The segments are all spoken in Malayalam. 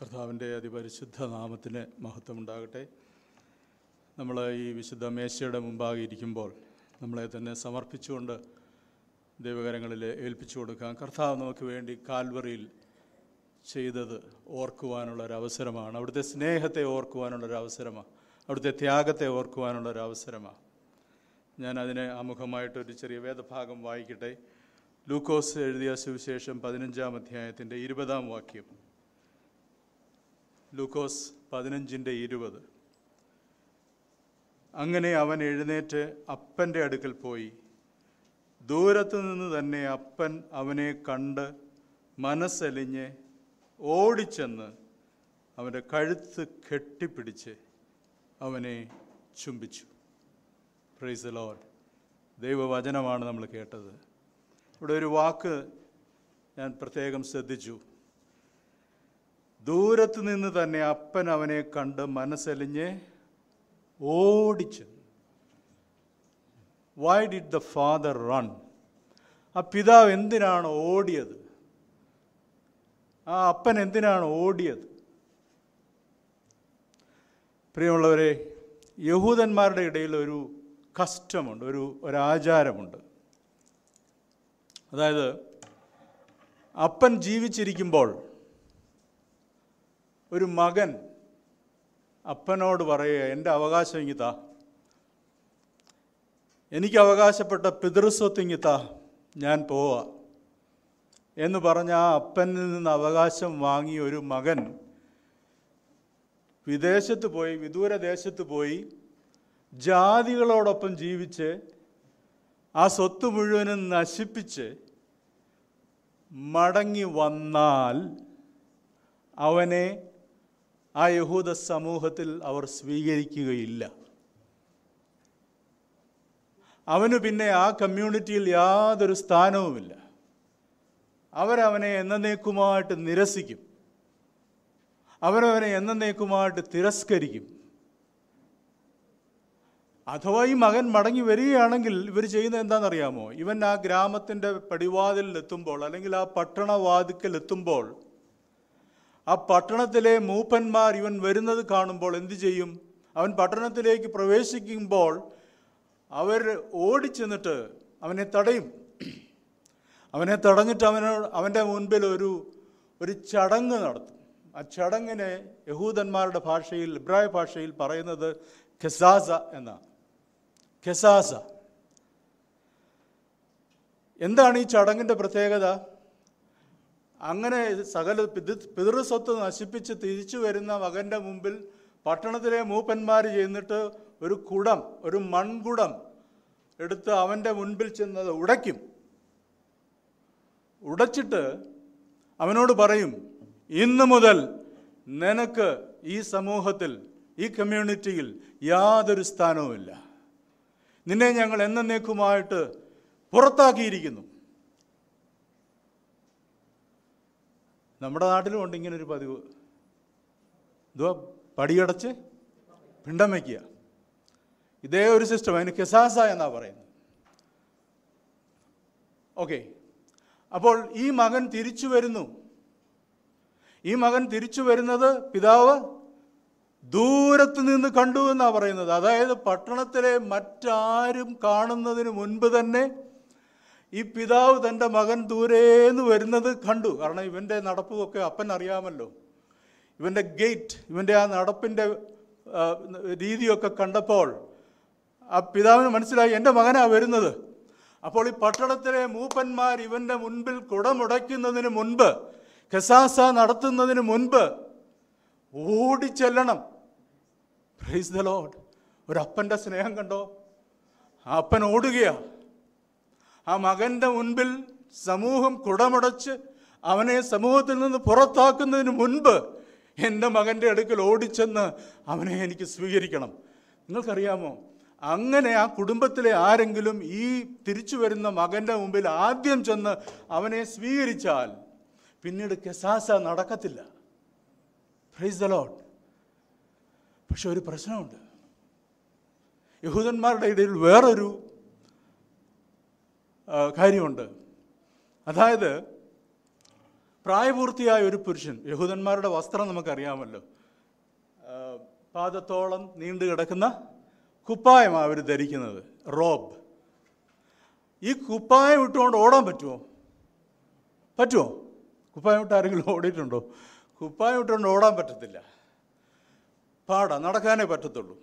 കർത്താവിന്റെ അതിപരിശുദ്ധ നാമത്തിന് മഹത്വമുണ്ടാകട്ടെ. നമ്മൾ ഈ വിശുദ്ധ മേശയുടെ മുമ്പാകെ ഇരിക്കുമ്പോൾ നമ്മളെ തന്നെ സമർപ്പിച്ചുകൊണ്ട് ദൈവകരങ്ങളിൽ ഏൽപ്പിച്ചു കൊടുക്കാം കർത്താവ് നമുക്ക് വേണ്ടി കാൽവറിയിൽ ചെയ്തത് ഓർക്കുവാനുള്ള ഒരു അവസരമാണ് അവിടുത്തെ സ്നേഹത്തെ ഓർക്കുവാനുള്ള ഒരു അവസരമാണ് അവിടുത്തെ ത്യാഗത്തെ ഓർക്കുവാനുള്ള ഒരു അവസരമാണ് ഞാൻ അതിനെ ആമുഖമായിട്ടൊരു ചെറിയ വേദഭാഗം വായിക്കട്ടെ. ലൂക്കോസ് എഴുതിയ സുവിശേഷം പതിനഞ്ചാം അധ്യായത്തിന്റെ ഇരുപതാം വാക്യം. ലൂക്കോസ് പതിനഞ്ചിന്റെ ഇരുപത്. അങ്ങനെ അവൻ എഴുന്നേറ്റ് അപ്പന്റെ അടുക്കൽ പോയി. ദൂരത്തു നിന്ന് തന്നെ അപ്പൻ അവനെ കണ്ട് മനസ്സലിഞ്ഞ് ഓടിച്ചെന്ന് അവന്റെ കഴുത്ത് കെട്ടിപ്പിടിച്ച് അവനെ ചുംബിച്ചു. പ്രൈസ് ലോഡ് ദൈവവചനമാണ് നമ്മൾ കേട്ടത്. ഇവിടെ ഒരു വാക്ക് ഞാൻ പ്രത്യേകം ശ്രദ്ധിച്ചു. ദൂരത്ത് നിന്ന് തന്നെ അപ്പൻ അവനെ കണ്ട് മനസ്സലിഞ്ഞ് ഓടിച്ചു why did the father run ആ പിതാവ് എന്തിനാണ് ഓടിയത്? ആ അപ്പൻ എന്തിനാണ് ഓടിയത്? പ്രിയമുള്ളവരെ യഹൂദന്മാരുടെ ഇടയിൽ ഒരു കസ്റ്റമുണ്ട് ഒരു ഒരാചാരമുണ്ട് അതായത് അപ്പൻ ജീവിച്ചിരിക്കുമ്പോൾ ഒരു മകൻ അപ്പനോട് പറയുക എന്റെ അവകാശം ഇങ്ങിത്താ എനിക്ക് അവകാശപ്പെട്ട പിതൃസ്വത്ത് ഇങ്ങിത്താ ഞാൻ പോവാ. എന്ന് പറഞ്ഞ ആ അപ്പനിൽ നിന്ന് അവകാശം വാങ്ങിയ ഒരു മകൻ വിദേശത്ത് പോയി വിദൂര ദേശത്ത് പോയി ജാതികളോടൊപ്പം ജീവിച്ച് ആ സ്വത്ത് മുഴുവനും നശിപ്പിച്ച് മടങ്ങി വന്നാൽ അവനെ ആ യഹൂദ സമൂഹത്തിൽ അവർ സ്വീകരിക്കുകയില്ല. അവന് പിന്നെ ആ കമ്മ്യൂണിറ്റിയിൽ യാതൊരു സ്ഥാനവുമില്ല. അവരവനെ എന്നേക്കുമായിട്ട് നിരസിക്കും. അവരവനെ എന്നേക്കുമായിട്ട് തിരസ്കരിക്കും. അഥവാ ഈ മകൻ മടങ്ങി വരികയാണെങ്കിൽ ഇവർ ചെയ്യുന്നത് എന്താണെന്നറിയാമോ? ഇവൻ ആ ഗ്രാമത്തിന്റെ പടിവാതിലെത്തുമ്പോൾ അല്ലെങ്കിൽ ആ പട്ടണവാതിക്കലെത്തുമ്പോൾ എത്തുമ്പോൾ ആ പട്ടണത്തിലെ മൂപ്പന്മാർ ഇവൻ വരുന്നത് കാണുമ്പോൾ എന്തു ചെയ്യും? അവൻ പട്ടണത്തിലേക്ക് പ്രവേശിക്കുമ്പോൾ അവർ ഓടിച്ചെന്നിട്ട് അവനെ തടയും. അവനെ തടഞ്ഞിട്ട് അവനോട് അവന്റെ മുൻപിൽ ഒരു ഒരു ചടങ്ങ് നടത്തും. ആ ചടങ്ങിനെ യഹൂദന്മാരുടെ ഭാഷയിൽ ഇബ്രായ ഭാഷയിൽ പറയുന്നത് ഖസാസ എന്നാണ്. ഖസാസ. എന്താണ് ഈ ചടങ്ങിന്റെ പ്രത്യേകത? അങ്ങനെ സകല പിതൃ- പിതൃസ്വത്ത് നശിപ്പിച്ച് തിരിച്ചു വരുന്ന മകന്റെ മുമ്പിൽ പട്ടണത്തിലെ മൂപ്പന്മാർ ചെയ്യുന്നിട്ട് ഒരു കുടം ഒരു മൺകുടം എടുത്ത് അവന്റെ മുൻപിൽ ചെന്നത് ഉടയ്ക്കും. ഉടച്ചിട്ട് അവനോട് പറയും ഇന്നു മുതൽ നിനക്ക് ഈ സമൂഹത്തിൽ ഈ കമ്മ്യൂണിറ്റിയിൽ യാതൊരു സ്ഥാനവുമില്ല. നിന്നെ ഞങ്ങൾ എന്നേക്കുമായിട്ട് പുറത്താക്കിയിരിക്കുന്നു. നമ്മുടെ നാട്ടിലും ഉണ്ട് ഇങ്ങനെ ഒരു പതിവ്. ഇതോ പടിയടച്ച് പിണ്ടം വയ്ക്കുക ഇതേ ഒരു സിസ്റ്റം അതിന് കെസാസ എന്നാ പറയുന്നത്. ഓക്കെ അപ്പോൾ ഈ മകൻ തിരിച്ചു വരുന്നു. ഈ മകൻ തിരിച്ചു വരുന്നത് പിതാവ് ദൂരത്ത് നിന്ന് കണ്ടു എന്നാണ് പറയുന്നത്. അതായത് പട്ടണത്തിലെ മറ്റാരും കാണുന്നതിന് മുൻപ് തന്നെ ഈ പിതാവ് തന്റെ മകൻ ദൂരേന്ന് വരുന്നത് കണ്ടു. കാരണം ഇവന്റെ നടപ്പുമൊക്കെ അപ്പൻ അറിയാമല്ലോ. ഇവന്റെ ഗേറ്റ് ഇവന്റെ ആ നടപ്പിന്റെ രീതിയൊക്കെ കണ്ടപ്പോൾ ആ പിതാവിന് മനസ്സിലായി എന്റെ മകനാ വരുന്നത്. അപ്പോൾ ഈ പട്ടണത്തിലെ മൂപ്പന്മാർ ഇവന്റെ മുൻപിൽ കുടമുടയ്ക്കുന്നതിന് മുൻപ് ഖസാസ നടത്തുന്നതിന് മുൻപ് ഓടിച്ചെല്ലണം. പ്രൈസ് ദ ലോഡ് ഒരു അപ്പന്റെ സ്നേഹം കണ്ടോ? അപ്പൻ ഓടുകയാ. ആ മകന്റെ മുൻപിൽ സമൂഹം കുടമുടച്ച് അവനെ സമൂഹത്തിൽ നിന്ന് പുറത്താക്കുന്നതിന് മുൻപ് എന്റെ മകന്റെ അടുക്കൽ ഓടിച്ചെന്ന് അവനെ എനിക്ക് സ്വീകരിക്കണം. നിങ്ങൾക്കറിയാമോ? അങ്ങനെ ആ കുടുംബത്തിലെ ആരെങ്കിലും ഈ തിരിച്ചു വരുന്ന മകന്റെ മുമ്പിൽ ആദ്യം ചെന്ന് അവനെ സ്വീകരിച്ചാൽ പിന്നീട് കെസാസ നടക്കത്തില്ല. പ്രൈസ് ദ പക്ഷെ ഒരു പ്രശ്നമുണ്ട്. യഹൂദന്മാരുടെ ഇടയിൽ വേറൊരു കാര്യമുണ്ട്. അതായത് പ്രായപൂർത്തിയായ ഒരു പുരുഷൻ യഹൂദന്മാരുടെ വസ്ത്രം നമുക്കറിയാമല്ലോ. പാദത്തോളം നീണ്ടു കിടക്കുന്ന കുപ്പായമാണ് അവർ ധരിക്കുന്നത് റോബ്. ഈ കുപ്പായം ഇട്ടുകൊണ്ട് ഓടാൻ പറ്റുമോ പറ്റുമോ കുപ്പായം ഇട്ട് ആരെങ്കിലും ഓടിയിട്ടുണ്ടോ? കുപ്പായം ഇട്ടുകൊണ്ട് ഓടാൻ പറ്റത്തില്ല. പാടാ നടക്കാനേ പറ്റത്തുള്ളൂ.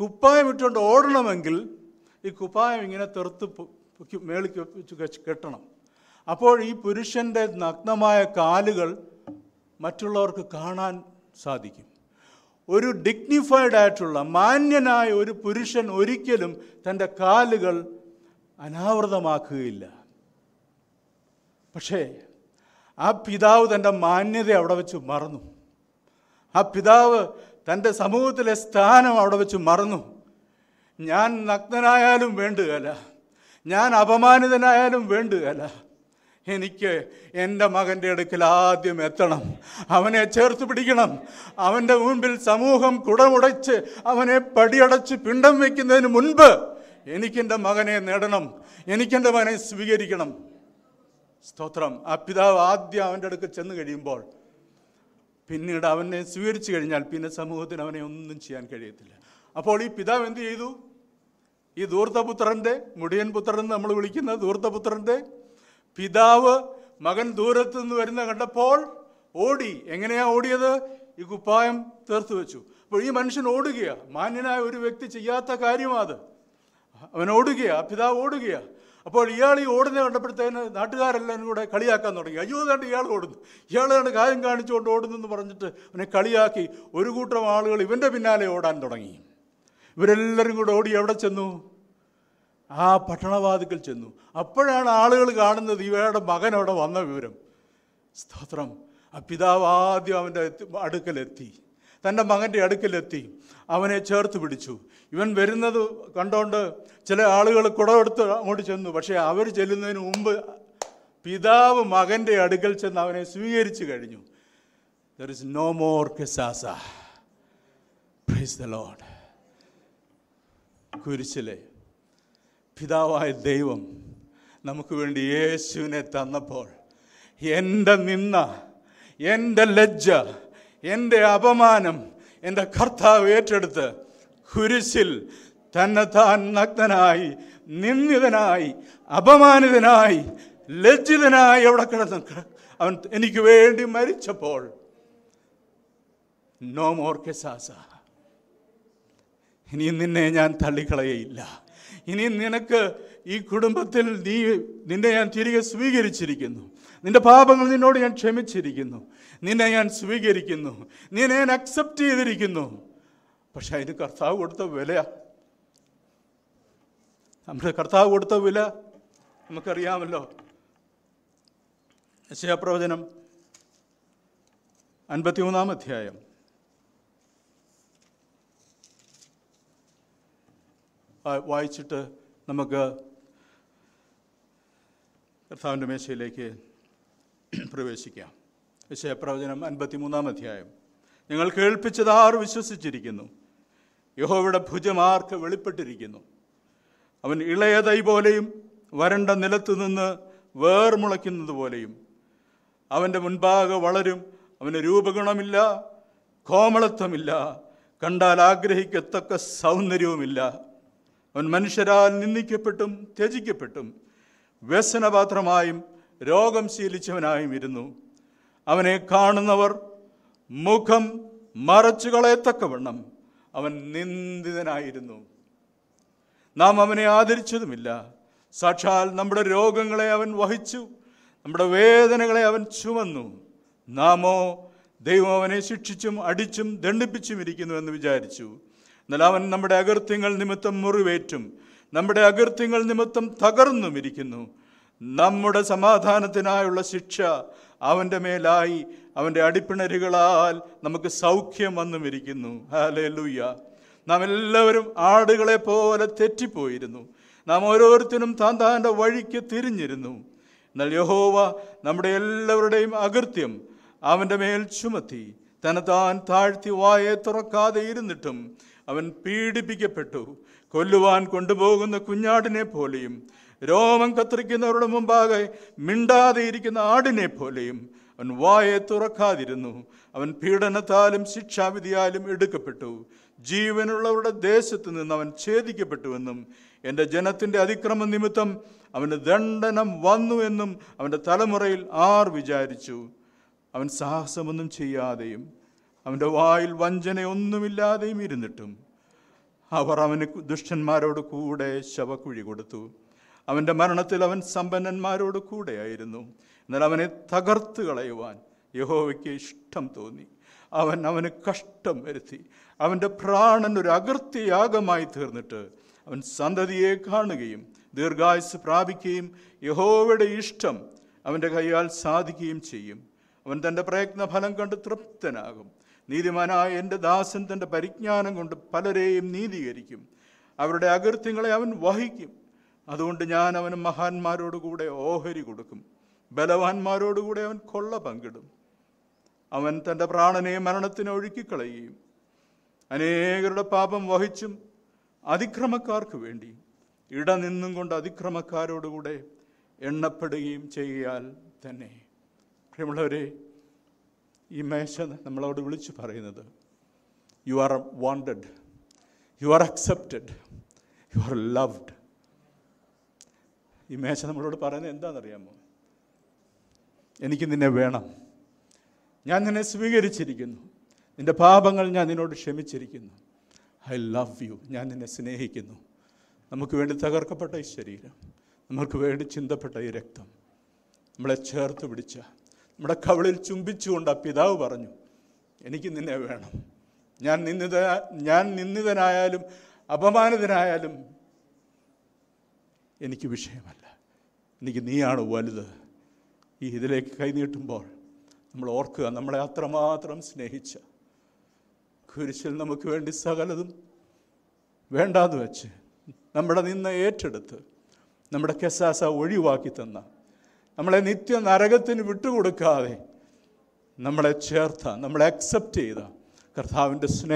കുപ്പായം ഇട്ടുകൊണ്ട് ഓടണമെങ്കിൽ ഈ കുപ്പായം ഇങ്ങനെ തെറുത്ത് മേളിക്ക് വെച്ച് കെട്ടണം. അപ്പോൾ ഈ പുരുഷന്റെ നഗ്നമായ കാലുകൾ മറ്റുള്ളവർക്ക് കാണാൻ സാധിക്കും. ഒരു ഡിഗ്നിഫൈഡ് ആയിട്ടുള്ള മാന്യനായ ഒരു പുരുഷൻ ഒരിക്കലും തന്റെ കാലുകൾ അനാവൃതമാക്കുകയില്ല. പക്ഷേ ആ പിതാവ് തന്റെ മാന്യത അവിടെ വെച്ച് മറന്നു. ആ പിതാവ് തന്റെ സമൂഹത്തിലെ സ്ഥാനം അവിടെ വെച്ച് മറന്നു. ഞാൻ നഗ്നനായാലും വേണ്ടുകല ഞാൻ അപമാനിതനായാലും വേണ്ടുകയല്ല. എനിക്ക് എന്റെ മകന്റെ അടുക്കൽ ആദ്യം എത്തണം. അവനെ ചേർത്ത് പിടിക്കണം. അവന്റെ മുൻപിൽ സമൂഹം കുടമുടച്ച് അവനെ പടിയടച്ച് പിണ്ടം വയ്ക്കുന്നതിന് മുൻപ് എനിക്കെന്റെ മകനെ നേടണം. എനിക്കെന്റെ മകനെ സ്വീകരിക്കണം. സ്തോത്രം. ആ പിതാവ് ആദ്യം അവന്റെ അടുക്കൽ ചെന്ന് കഴിയുമ്പോൾ പിന്നീട് അവനെ സ്വീകരിച്ചു കഴിഞ്ഞാൽ പിന്നെ സമൂഹത്തിന് അവനെ ഒന്നും ചെയ്യാൻ കഴിയത്തില്ല. അപ്പോൾ ഈ പിതാവ് എന്ത് ചെയ്തു? ഈ ദൂർത്തപുത്രന്റെ മുടിയൻ പുത്രൻ നമ്മൾ വിളിക്കുന്ന ദൂർത്തപുത്രന്റെ പിതാവ് മകൻ ദൂരത്തു നിന്ന് വരുന്ന കണ്ടപ്പോൾ ഓടി. എങ്ങനെയാ ഓടിയത്? ഈ കുപ്പായം തീർത്തു വെച്ചു. അപ്പോൾ ഈ മനുഷ്യൻ ഓടുകയാ. മാന്യനായ ഒരു വ്യക്തി ചെയ്യാത്ത കാര്യമാത് അവൻ ഓടുകയാ. പിതാവ് ഓടുകയാ. അപ്പോൾ ഇയാൾ ഈ ഓടുന്ന കണ്ടപ്പോഴത്തേന് നാട്ടുകാരെല്ലാം കൂടെ കളിയാക്കാൻ തുടങ്ങി. അയ്യോ കണ്ട് ഇയാൾ ഓടുന്നു. ഇയാൾ കണ്ട് കാര്യം കാണിച്ചുകൊണ്ട് ഓടുന്നു എന്ന് പറഞ്ഞിട്ട് അവനെ കളിയാക്കി. ഒരു കൂട്ടം ആളുകൾ ഇവന്റെ പിന്നാലെ ഓടാൻ തുടങ്ങി. ഇവരെല്ലാവരും കൂടെ ഓടി എവിടെ ചെന്നു? ആ പട്ടണവാതിക്കൽ ചെന്നു. അപ്പോഴാണ് ആളുകൾ കാണുന്നത് ഇവയുടെ മകൻ അവിടെ വന്ന വിവരം. സ്തോത്രം. ആ പിതാവ് ആദ്യം അവന്റെ അടുക്കലെത്തി. തന്റെ മകന്റെ അടുക്കലെത്തി. അവനെ ചേർത്ത് പിടിച്ചു. ഇവൻ വരുന്നത് കണ്ടോണ്ട് ചില ആളുകൾ കുടമെടുത്ത് അങ്ങോട്ട് ചെന്നു. പക്ഷേ അവർ ചെല്ലുന്നതിന് മുമ്പ് പിതാവ് മകന്റെ അടുക്കൽ ചെന്ന് അവനെ സ്വീകരിച്ചു കഴിഞ്ഞു. ദർ ഇസ് നോ മോർ കെസാസ പ്രൈസ് ദ ലോഡ് കുരിശിലെ. പിതാവായ ദൈവം നമുക്ക് വേണ്ടി യേശുവിനെ തന്നപ്പോൾ എന്റെ നിന്ന എന്റെ ലജ്ജ എന്റെ അപമാനം എന്റെ കർത്താവ് ഏറ്റെടുത്ത് കുരിശിൽ തന്നെത്താൻ താൻ നഗ്നനായി നിന്ദിതനായി അപമാനിതനായി ലജ്ജിതനായി അവിടെ കിടന്ന് അവൻ എനിക്ക് വേണ്ടി മരിച്ചപ്പോൾ നോ മോർ കെസാസ. ഇനി നിന്നെ ഞാൻ തള്ളിക്കളയയില്ല. ഇനി നിനക്ക് ഈ കുടുംബത്തിൽ നീ നിന്നെ ഞാൻ തിരികെ സ്വീകരിച്ചിരിക്കുന്നു. നിന്റെ പാപങ്ങൾ നിന്നോട് ഞാൻ ക്ഷമിച്ചിരിക്കുന്നു. നിന്നെ ഞാൻ സ്വീകരിക്കുന്നു. നിന്നെ ഞാൻ അക്സെപ്റ്റ് ചെയ്തിരിക്കുന്നു. പക്ഷെ അതിന് കർത്താവ് കൊടുത്ത വിലയാ. നമ്മുടെ കർത്താവ് കൊടുത്ത വില നമുക്കറിയാമല്ലോ. യശയാപ്രവചനം അൻപത്തിമൂന്നാം അധ്യായം. വായിച്ചിട്ട് നമുക്ക് കർത്താവിന്റെ മേശയിലേക്ക് പ്രവേശിക്കാം. വിഷയപ്രവചനം അൻപത്തിമൂന്നാം അധ്യായം. നിങ്ങൾ കേൾപ്പിച്ചത് ആർ വിശ്വസിച്ചിരിക്കുന്നു? യഹോവയുടെ ഭുജം ആർക്ക് വെളിപ്പെട്ടിരിക്കുന്നു? അവൻ ഇളയ തൈ പോലെയും വരണ്ട നിലത്തു നിന്ന് വേർമുളയ്ക്കുന്നത് പോലെയും. അവന്റെ മുൻപാകെ വളരും അവന് രൂപഗുണമില്ല കോമളത്വമില്ല. കണ്ടാൽ ആഗ്രഹിക്കത്തക്ക സൗന്ദര്യവുമില്ല. അവൻ മനുഷ്യരാൽ നിന്ദിക്കപ്പെട്ടും ത്യജിക്കപ്പെട്ടും വ്യസനപാത്രമായും രോഗം ശീലിച്ചവനായും ഇരുന്നു. അവനെ കാണുന്നവർ മുഖം മറച്ചു കളയത്തക്കവണ്ണം അവൻ നിന്ദിതനായിരുന്നു. നാം അവനെ ആദരിച്ചതുമില്ല. സാക്ഷാൽ നമ്മുടെ രോഗങ്ങളെ അവൻ വഹിച്ചു. നമ്മുടെ വേദനകളെ അവൻ ചുമന്നു. നാമോ ദൈവം അവനെ ശിക്ഷിച്ചും അടിച്ചും ദണ്ഡിപ്പിച്ചും ഇരിക്കുന്നു എന്ന് വിചാരിച്ചു. എന്നാൽ അവൻ നമ്മുടെ അകൃത്യങ്ങൾ നിമിത്തം മുറിവേറ്റും നമ്മുടെ അകൃത്യങ്ങൾ നിമിത്തം തകർന്നും ഇരിക്കുന്നു. നമ്മുടെ സമാധാനത്തിനായുള്ള ശിക്ഷ അവന്റെ മേലായി അവന്റെ അടിപ്പിണരുകളാൽ നമുക്ക് സൗഖ്യം വന്നും ഇരിക്കുന്നു. ഹാലേ ലൂയ്യ നാം എല്ലാവരും ആടുകളെ പോലെ തെറ്റിപ്പോയിരുന്നു. നാം ഓരോരുത്തരും താൻ താന്റെ വഴിക്ക് തിരിഞ്ഞിരുന്നു. എന്നാൽ യഹോവ നമ്മുടെ എല്ലാവരുടെയും അകൃത്യം അവന്റെ മേൽ ചുമത്തി തന്നെ താൻ താഴ്ത്തി വായെ തുറക്കാതെ ഇരുന്നിട്ടും അവൻ പീഡിപ്പിക്കപ്പെട്ടു. കൊല്ലുവാൻ കൊണ്ടുപോകുന്ന കുഞ്ഞാടിനെ പോലെയും രോമം കത്തിരിക്കുന്നവരുടെ മുമ്പാകെ മിണ്ടാതെ ഇരിക്കുന്ന ആടിനെ പോലെയും അവൻ വായെ തുറക്കാതിരുന്നു. അവൻ പീഡനത്താലും ശിക്ഷാവിധിയാലും എടുക്കപ്പെട്ടു. ജീവനുള്ളവരുടെ ദേശത്ത് നിന്ന് അവൻ ഛേദിക്കപ്പെട്ടുവെന്നും എന്റെ ജനത്തിന്റെ അതിക്രമ നിമിത്തം അവന് ദണ്ഡനം വന്നു എന്നും അവന്റെ തലമുറയിൽ ആർ വിചാരിച്ചു. അവൻ സാഹസമൊന്നും ചെയ്യാതെയും അവന്റെ വായിൽ വഞ്ചനയൊന്നുമില്ലാതെയും ഇരുന്നിട്ടും അവർ അവന് ദുഷ്ടന്മാരോട് കൂടെ ശവക്കുഴി കൊടുത്തു. അവന്റെ മരണത്തിൽ അവൻ സമ്പന്നന്മാരോട് കൂടെയായിരുന്നു എന്നാൽ അവനെ തകർത്ത് കളയുവാൻ യഹോവയ്ക്ക് ഇഷ്ടം തോന്നി. അവൻ അവന് കഷ്ടം വരുത്തി. അവന്റെ പ്രാണൻ ഒരു അകൃത്യയാഗമായി തീർന്നിട്ട് അവൻ സന്തതിയെ കാണുകയും ദീർഘായുസ് പ്രാപിക്കുകയും യഹോവയുടെ ഇഷ്ടം അവന്റെ കൈയാൽ സാധിക്കുകയും ചെയ്യും. അവൻ തന്റെ പ്രയത്നഫലം കണ്ട് തൃപ്തനാകും. നീതിമാനായ എന്റെ ദാസൻ തന്റെ പരിജ്ഞാനം കൊണ്ട് പലരെയും നീതീകരിക്കും. അവരുടെ അകൃത്യങ്ങളെ അവൻ വഹിക്കും. അതുകൊണ്ട് ഞാൻ അവന് മഹാന്മാരോടുകൂടെ ഓഹരി കൊടുക്കും. ബലവാന്മാരോടുകൂടെ അവൻ കൊള്ള പങ്കിടും. അവൻ തന്റെ പ്രാണനെ മരണത്തിന് ഒഴുക്കിക്കളയുകയും അനേകരുടെ പാപം വഹിച്ചും അതിക്രമക്കാർക്ക് വേണ്ടി ഇടനിന്നും കൊണ്ട് അതിക്രമക്കാരോടുകൂടെ എണ്ണപ്പെടുകയും ചെയ്യാൽ തന്നെ. പ്രിയമുള്ളവരെ ഈ മേശ നമ്മളോട് വിളിച്ചു പറയുന്നത്. You are wanted you are accepted you are loved ഈ മേശ നമ്മളോട് പറയുന്നത് എന്താണെന്നറിയാമോ? എനിക്ക് നിന്നെ വേണം. ഞാൻ നിന്നെ സ്വീകരിച്ചിരിക്കുന്നു. നിന്റെ പാപങ്ങൾ ഞാൻ നിന്നോട് ക്ഷമിച്ചിരിക്കുന്നു. ഐ ലവ് യു ഞാൻ നിന്നെ സ്നേഹിക്കുന്നു. നമുക്ക് വേണ്ടി തകർക്കപ്പെട്ട ഈ ശരീരം. നമുക്ക് വേണ്ടി ചിന്തപ്പെട്ട ഈ രക്തം. നമ്മളെ ചേർത്ത് പിടിച്ച നമ്മുടെ കവളിൽ ചുംബിച്ചുകൊണ്ട് ആ പിതാവ് പറഞ്ഞു എനിക്ക് നിന്നെ വേണം. ഞാൻ നിന്ദിത ഞാൻ നിന്ദിതനായാലും അപമാനിതനായാലും എനിക്ക് വിഷയമല്ല. എനിക്ക് നീയാണ് വലുത്. ഈ ഇതിലേക്ക് കൈനീട്ടുമ്പോൾ നമ്മൾ ഓർക്കുക നമ്മളെ അത്രമാത്രം സ്നേഹിച്ച കുരിശിൽ നമുക്ക് വേണ്ടി സകലതും വേണ്ടാന്ന് വെച്ച് നമ്മുടെ നിന്ന് ഏറ്റെടുത്ത് നമ്മുടെ കെസാസ ഒഴിവാക്കി തന്ന നമ്മളെ നിത്യ നരകത്തിന് വിട്ടുകൊടുക്കാതെ നമ്മളെ ചേർത്ത നമ്മളെ അക്സെപ്റ്റ് ചെയ്ത കർത്താവിന്റെ സ്നേഹം